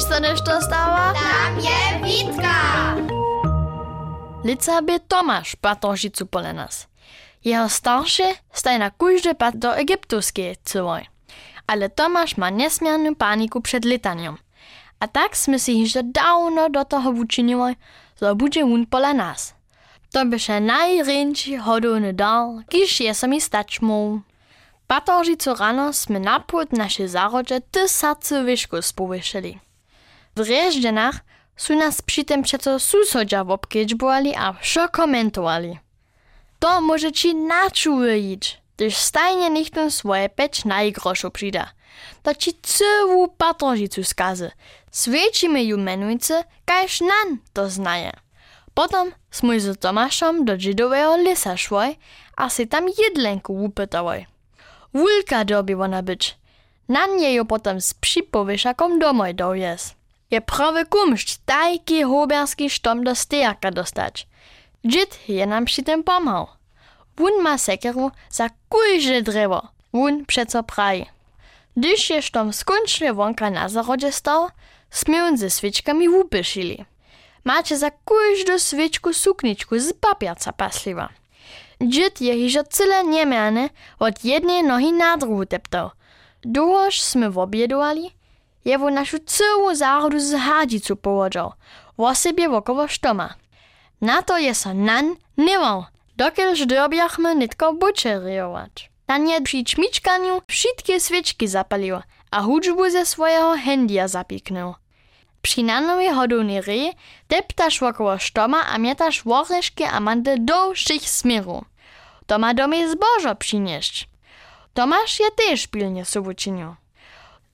Wiesz, co nešto stała? Tam je Witka! Lica by Tomasz patoržicu pole nas. Jeho starszy staj na kujże pat do egiptuskiej cyłoj. Ale Tomasz ma niesmierną paniku przed letanią. A tak sme si jeszcze dawno do toho uczyniły, że będzie on pole nas. To by się najręci hodowny dar, kiż je mi stać mógł. Patoržicu rano sme napód naše zarodže tysacy wyszków spowyšili. W Rieżdżenach su nas przy tym przeco susodźa wobkedźbowali a wszo komentowali. To może ci nachuić, gdyż stajnie nichtym swoje peć najgroszu przyda. To ci całą patoržicu skazy. Swiecimy ju menujcy, kajż nan to znaje. Potom smo z Tomaszem do dzidowego lisa szłoj, a si tam jedlenku upytałoj. Wulka dobi ona być. Na nie ją potem z przypowieszakom domoj dojes. Je prawy kumszcz tajki hoberski sztom do stejaka dostać. Dzid je nam przy tym pomał. Wun ma sekeru za kujże drewo. Wun przeco praji. Gdyż je sztom skończnie wonka na zarodzie stał, smy ze świeczkami upyszili. Macie za kujżdą świeczku sukniczku z papierca pasliwa. Dzid je hižo cyle niemiany od jednej nohy na druhú teptał. Długoż sme objedovali, je vo našu całą zárodu z hadzicu połodził, o sobie wokoło štoma. Na to je so nan newał, dokielż dobiachmy nitko bučeriować. Na nie przy čmičkaniu wszystkie świeczki zapalił, a hudžbu ze swojego hendia zapiknął. Przy nanowej hodownej rej deptaš wokoło štoma a mietaš woreszki a mandy do všich smerów. To ma do mnie przynieść. Tomasz je też pilnie suwuczynił.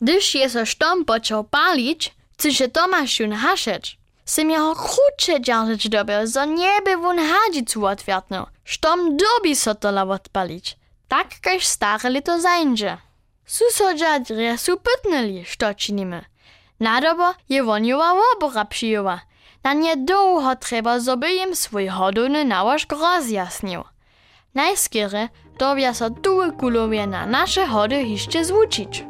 Gdyż je so sztom począł palić, chce się Tomasz jun haszeć. Sym jeho krótsze dzierżyć dobył, zo nie by wun hadzicu otwiertnął. Sztom dobi so to odpalić. Tak każ stare lito zajdzie. Susodża dresu pytnęli, što czynimy. Nadobo je woniła łobora przyjęła. Na nie długo trzeba, żeby im swój hodowny nałożk rozjasnił. Najskiery dobia so tuły kulowie na nasze hody jeszcze zwučić.